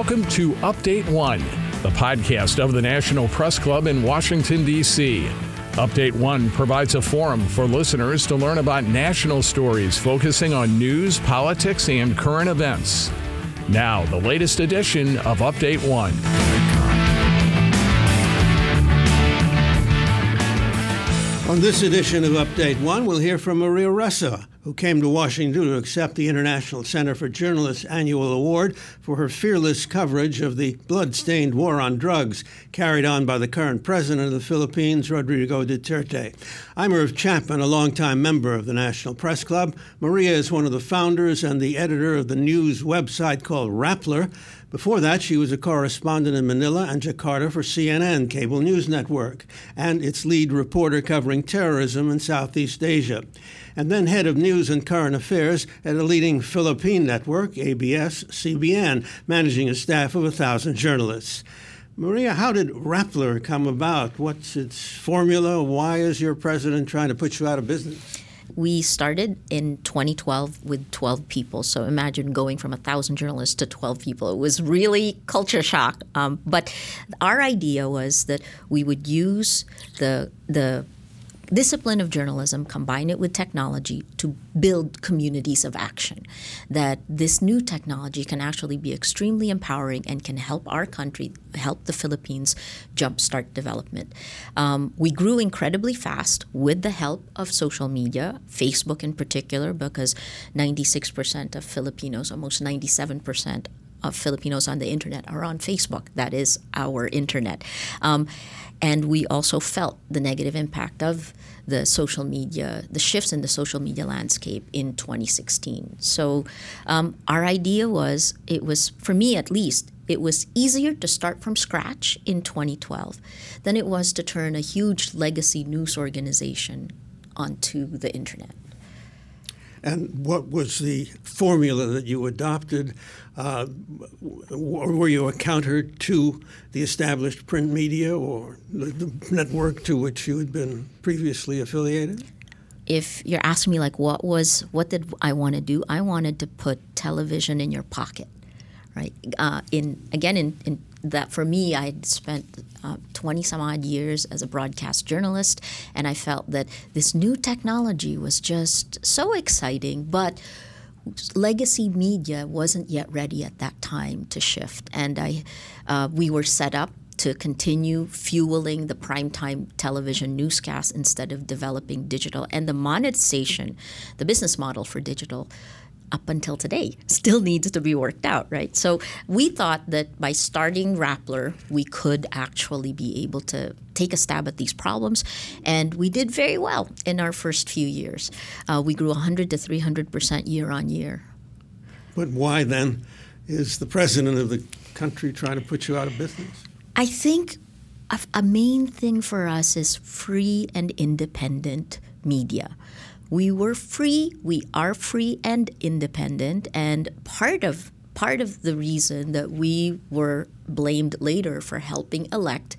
Welcome to Update One, the podcast of the National Press Club in Washington, D.C. Update One provides a forum for listeners to learn about national stories focusing on news, politics, and current events. Now, the latest edition of Update One. On this edition of Update One, we'll hear from Maria Ressa, who came to Washington to accept the International Center for Journalists Annual Award for her fearless coverage of the blood-stained war on drugs carried on by the current president of the Philippines, Rodrigo Duterte. I'm Irv Chapman, a longtime member of the National Press Club. Maria is one of the founders and the editor of the news website called Rappler. Before that, she was a correspondent in Manila and Jakarta for CNN cable news network and its lead reporter covering terrorism in Southeast Asia. And then head of news and current affairs at a leading Philippine network, ABS CBN, managing a staff of a thousand journalists. Maria, how did Rappler come about? What's its formula? Why is your president trying to put you out of business? We started in 2012 with 12 people. So imagine going from 1,000 journalists to 12 people. It was really culture shock. Um, but our idea was that we would use the, the discipline of journalism, combine it with technology to build communities of action. That this new technology can actually be extremely empowering and can help our country, help the Philippines jumpstart development. Um, we grew incredibly fast with the help of social media, Facebook in particular, because 96% of Filipinos, almost 97% of Filipinos on the internet are on Facebook. That is our internet. Um, and we also felt the negative impact of the social media, the shifts in the social media landscape in 2016. So um, our idea was, it was, for me at least, it was easier to start from scratch in 2012 than it was to turn a huge legacy news organization onto the internet. And what was the formula that you adopted? Uh, were you a counter to the established print media or the network to which you had been previously affiliated? If you're asking me, like, what was, what did I want to do? I wanted to put television in your pocket, right? Uh, in again, in, in that for me, I had spent uh, 20 some odd years as a broadcast journalist, and I felt that this new technology was just so exciting, but legacy media wasn't yet ready at that time to shift. And I, uh, we were set up to continue fueling the primetime television newscast instead of developing digital. And the monetization, the business model for digital, up until today still needs to be worked out, right? So we thought that by starting Rappler, we could actually be able to take a stab at these problems, and we did very well in our first few years. Uh, we grew 100 to 300 percent year on year. But why then is the president of the country trying to put you out of business? I think a, a main thing for us is free and independent media we were free, we are free and independent, and part of part of the reason that we were blamed later for helping elect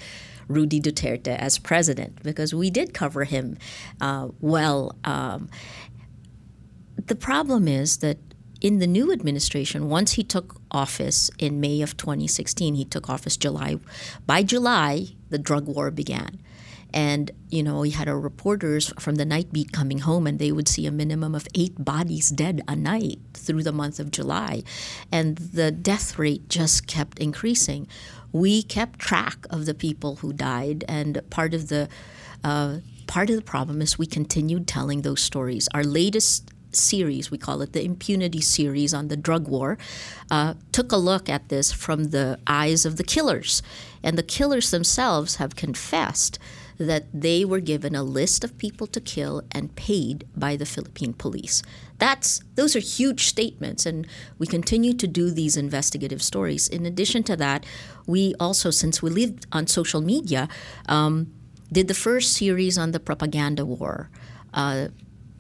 Rudy Duterte as president because we did cover him uh, well. Um, the problem is that in the new administration, once he took office in May of 2016, he took office July. By July, the drug war began. And, you know, we had our reporters from the night beat coming home, and they would see a minimum of eight bodies dead a night through the month of July. And the death rate just kept increasing. We kept track of the people who died, and part of the uh, part of the problem is we continued telling those stories. Our latest series, we call it the impunity series on the drug war, uh, took a look at this from the eyes of the killers. And the killers themselves have confessed that they were given a list of people to kill and paid by the Philippine police. That's those are huge statements, and we continue to do these investigative stories. In addition to that, we also, since we lived on social media, um, did the first series on the propaganda war. Uh,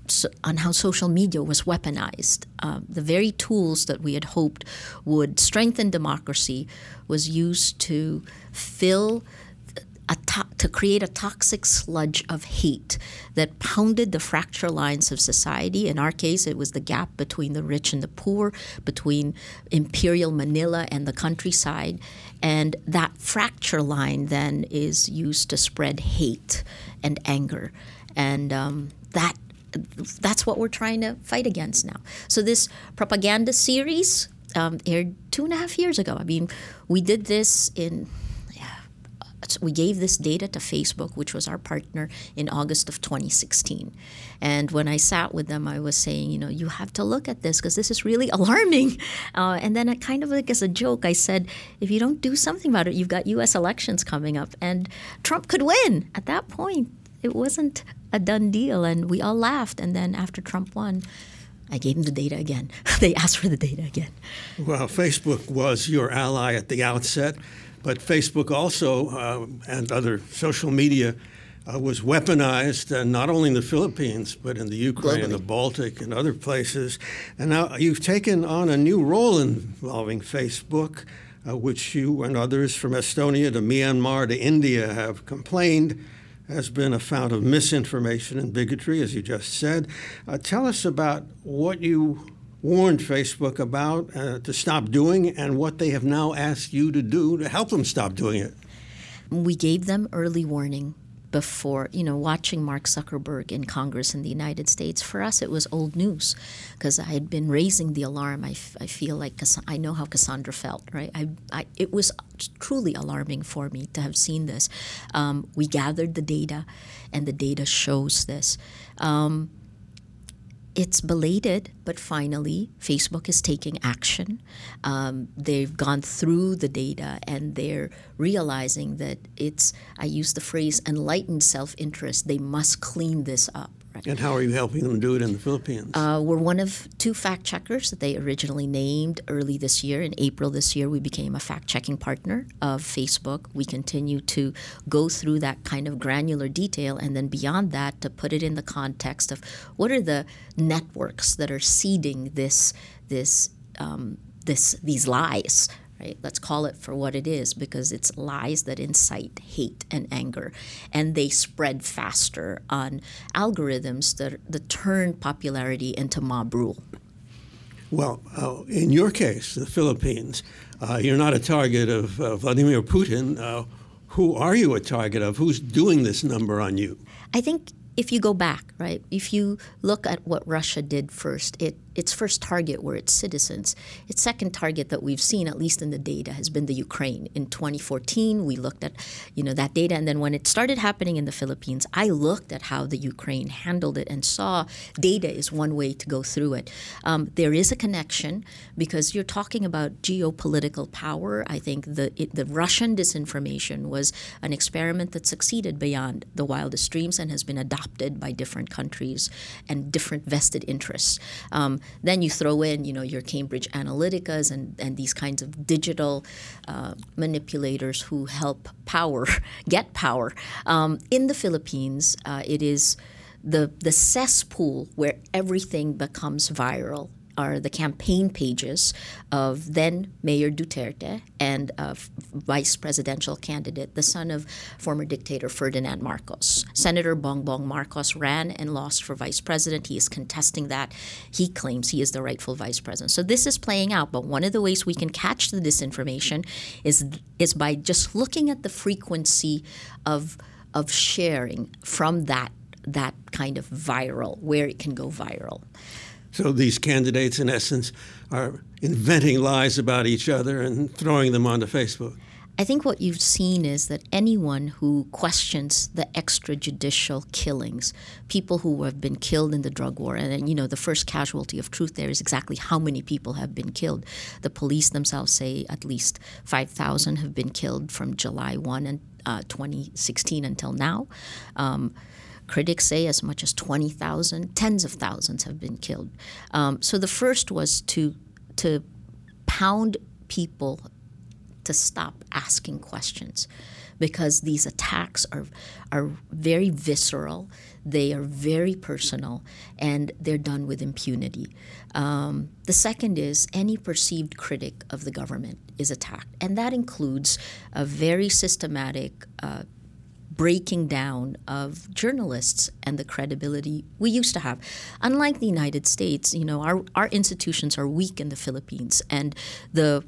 so on how social media was weaponized. Uh, the very tools that we had hoped would strengthen democracy was used to fill to- to create a toxic sludge of hate that pounded the fracture lines of society. In our case, it was the gap between the rich and the poor, between imperial Manila and the countryside. And that fracture line then is used to spread hate and anger. And um, that that's what we're trying to fight against now. So this propaganda series um, aired two and a half years ago. I mean, we did this in we gave this data to Facebook, which was our partner, in August of 2016. And when I sat with them, I was saying, you know, you have to look at this because this is really alarming. Uh, and then I kind of like as a joke, I said, if you don't do something about it, you've got U.S. elections coming up, and Trump could win. At that point, it wasn't a done deal, and we all laughed. And then after Trump won, I gave them the data again. they asked for the data again. Well, Facebook was your ally at the outset. But Facebook also uh, and other social media uh, was weaponized uh, not only in the Philippines but in the Ukraine, and the Baltic, and other places. And now you've taken on a new role involving Facebook, uh, which you and others from Estonia to Myanmar to India have complained has been a fount of misinformation and bigotry, as you just said. Uh, tell us about what you warned Facebook about uh, to stop doing and what they have now asked you to do to help them stop doing it. We gave them early warning before, you know, watching Mark Zuckerberg in Congress in the United States, for us it was old news because I had been raising the alarm. I, f- I feel like Cass- I know how Cassandra felt, right? I, I, it was truly alarming for me to have seen this. Um, we gathered the data, and the data shows this. Um, it's belated, but finally, Facebook is taking action. Um, they've gone through the data and they're realizing that it's, I use the phrase enlightened self interest. They must clean this up. And how are you helping them do it in the Philippines? Uh, we're one of two fact checkers that they originally named early this year. In April this year, we became a fact checking partner of Facebook. We continue to go through that kind of granular detail and then beyond that to put it in the context of what are the networks that are seeding this this um, this these lies right? Let's call it for what it is because it's lies that incite hate and anger. And they spread faster on algorithms that, that turn popularity into mob rule. Well, uh, in your case, the Philippines, uh, you're not a target of uh, Vladimir Putin. Uh, who are you a target of? Who's doing this number on you? I think if you go back, right, if you look at what Russia did first, it its first target were its citizens. Its second target that we've seen, at least in the data, has been the Ukraine. In 2014, we looked at, you know, that data, and then when it started happening in the Philippines, I looked at how the Ukraine handled it and saw data is one way to go through it. Um, there is a connection because you're talking about geopolitical power. I think the it, the Russian disinformation was an experiment that succeeded beyond the wildest dreams and has been adopted by different countries and different vested interests. Um, then you throw in, you know, your Cambridge Analyticas and, and these kinds of digital uh, manipulators who help power, get power. Um, in the Philippines, uh, it is the, the cesspool where everything becomes viral are the campaign pages of then Mayor Duterte and uh, vice presidential candidate, the son of former dictator Ferdinand Marcos. Senator Bongbong Marcos ran and lost for vice president. He is contesting that. He claims he is the rightful vice president. So this is playing out. But one of the ways we can catch the disinformation is is by just looking at the frequency of of sharing from that that kind of viral, where it can go viral. So these candidates, in essence, are inventing lies about each other and throwing them onto Facebook. I think what you've seen is that anyone who questions the extrajudicial killings, people who have been killed in the drug war, and you know the first casualty of truth there is exactly how many people have been killed. The police themselves say at least 5,000 have been killed from July 1 and uh, 2016 until now. Um, Critics say as much as 20,000, tens of thousands have been killed. Um, so the first was to, to pound people to stop asking questions because these attacks are, are very visceral, they are very personal, and they're done with impunity. Um, the second is any perceived critic of the government is attacked, and that includes a very systematic uh, breaking down of journalists and the credibility we used to have. Unlike the United States, you know, our, our institutions are weak in the Philippines, and the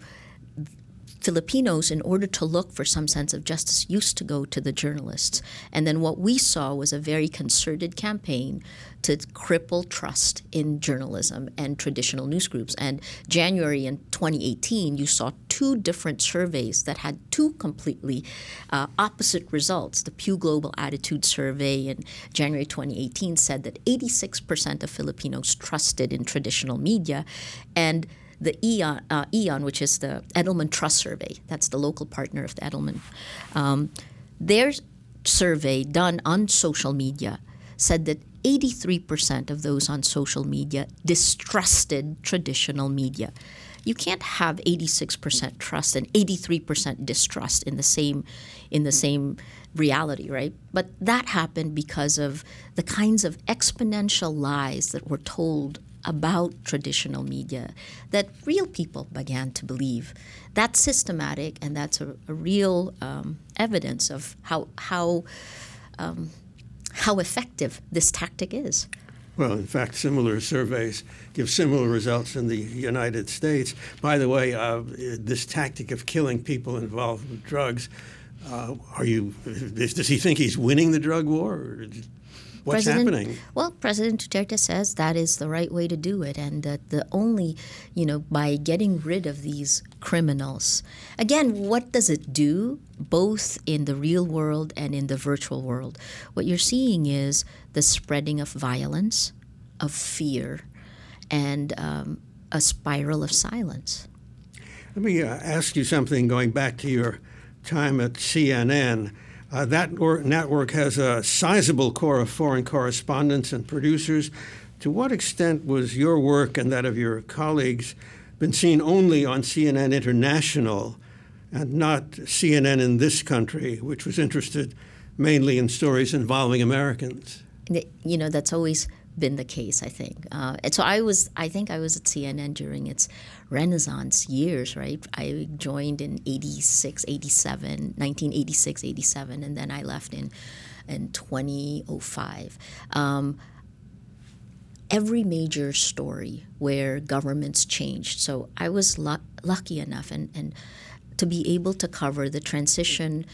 Filipinos, in order to look for some sense of justice, used to go to the journalists. And then what we saw was a very concerted campaign to cripple trust in journalism and traditional news groups. And January in 2018, you saw two different surveys that had two completely uh, opposite results. The Pew Global Attitude Survey in January 2018 said that 86% of Filipinos trusted in traditional media, and the Aeon, uh, Aeon, which is the Edelman Trust Survey, that's the local partner of the Edelman, um, their survey done on social media said that 83% of those on social media distrusted traditional media. You can't have 86% trust and 83% distrust in the same in the same reality, right? But that happened because of the kinds of exponential lies that were told about traditional media that real people began to believe. That's systematic, and that's a, a real um, evidence of how how um, how effective this tactic is. Well, in fact, similar surveys give similar results in the United States. By the way, uh, this tactic of killing people involved with drugs, uh, are you? Does he think he's winning the drug war? What's President, happening? Well, President Duterte says that is the right way to do it, and that the only, you know, by getting rid of these criminals. Again, what does it do, both in the real world and in the virtual world? What you're seeing is the spreading of violence, of fear, and um, a spiral of silence. Let me uh, ask you something going back to your time at CNN. Uh, that network has a sizable core of foreign correspondents and producers. To what extent was your work and that of your colleagues been seen only on CNN International and not CNN in this country, which was interested mainly in stories involving Americans? You know, that's always been the case, I think. Uh, and so I was, I think I was at CNN during its renaissance years, right? I joined in 86, 87, 1986, 87, and then I left in, in 2005. Um, every major story where governments changed. So I was lu- lucky enough and, and to be able to cover the transition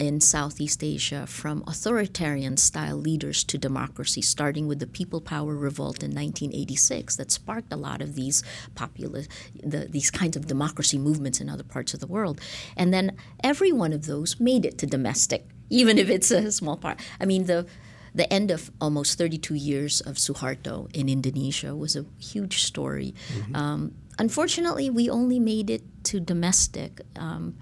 in Southeast Asia from authoritarian style leaders to democracy, starting with the People Power Revolt in 1986 that sparked a lot of these populist, the, these kinds of democracy movements in other parts of the world. And then every one of those made it to domestic, even if it's a small part. I mean, the the end of almost 32 years of Suharto in Indonesia was a huge story. Mm-hmm. Um, unfortunately, we only made it to domestic um,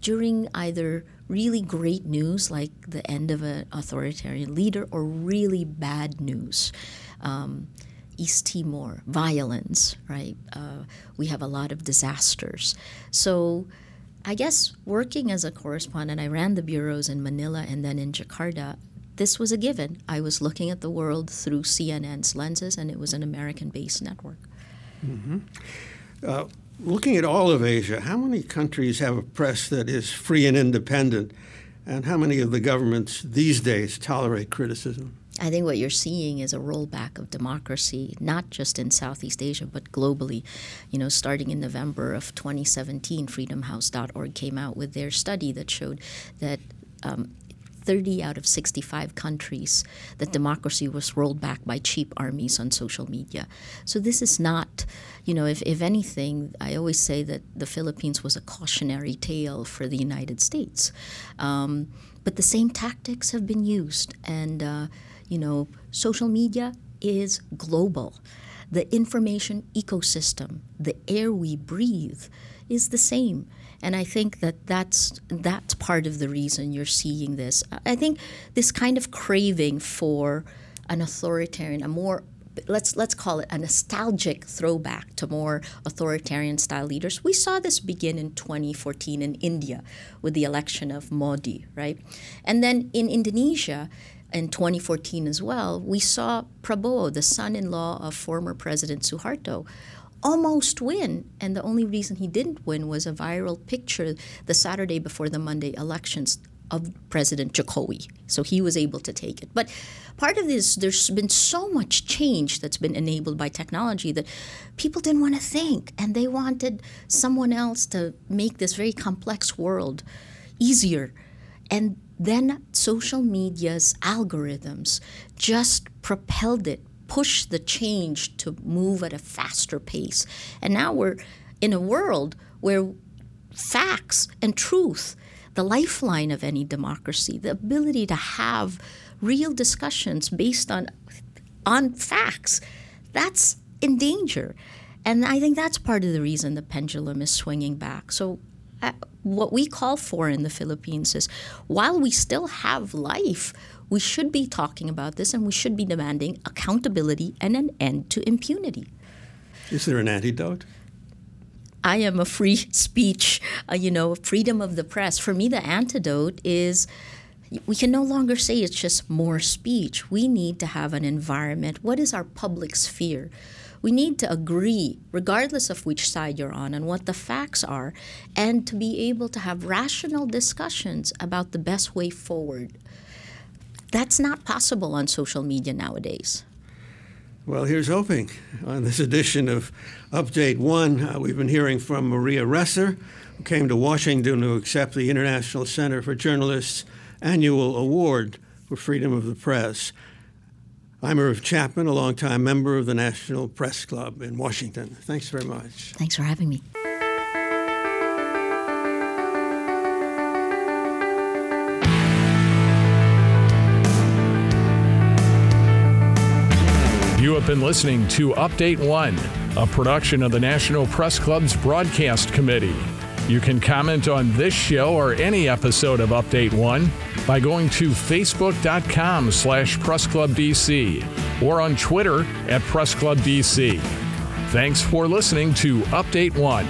during either really great news, like the end of an authoritarian leader, or really bad news. Um, East Timor, violence, right? Uh, we have a lot of disasters. So, I guess working as a correspondent, I ran the bureaus in Manila and then in Jakarta. This was a given. I was looking at the world through CNN's lenses, and it was an American based network. Mm-hmm. Uh, looking at all of Asia, how many countries have a press that is free and independent? And how many of the governments these days tolerate criticism? I think what you're seeing is a rollback of democracy, not just in Southeast Asia, but globally. You know, starting in November of 2017, freedomhouse.org came out with their study that showed that um, 30 out of 65 countries that democracy was rolled back by cheap armies on social media. So this is not, you know, if, if anything, I always say that the Philippines was a cautionary tale for the United States. Um, but the same tactics have been used. And, uh, you know, social media is global. The information ecosystem, the air we breathe, is the same. And I think that that's that's part of the reason you're seeing this. I think this kind of craving for an authoritarian, a more let's let's call it a nostalgic throwback to more authoritarian style leaders. We saw this begin in 2014 in India with the election of Modi, right? And then in Indonesia in 2014 as well, we saw Prabowo, the son-in-law of former President Suharto, almost win. And the only reason he didn't win was a viral picture the Saturday before the Monday elections of President Jokowi. So he was able to take it. But part of this, there's been so much change that's been enabled by technology that people didn't want to think and they wanted someone else to make this very complex world easier. And then social media's algorithms just propelled it, pushed the change to move at a faster pace. And now we're in a world where facts and truth, the lifeline of any democracy, the ability to have real discussions based on on facts, that's in danger. And I think that's part of the reason the pendulum is swinging back. So uh, what we call for in the Philippines is while we still have life, we should be talking about this and we should be demanding accountability and an end to impunity. Is there an antidote? I am a free speech, uh, you know, freedom of the press. For me, the antidote is we can no longer say it's just more speech. We need to have an environment. What is our public sphere? We need to agree, regardless of which side you're on, and what the facts are, and to be able to have rational discussions about the best way forward. That's not possible on social media nowadays. Well, here's hoping. On this edition of Update One, uh, we've been hearing from Maria Ressa, who came to Washington to accept the International Center for Journalists annual award for freedom of the press. I'm Irv Chapman, a longtime member of the National Press Club in Washington. Thanks very much. Thanks for having me. You have been listening to Update One, a production of the National Press Club's Broadcast Committee. You can comment on this show or any episode of Update One by going to facebook.com slash pressclubdc or on Twitter at pressclubdc. Thanks for listening to Update One.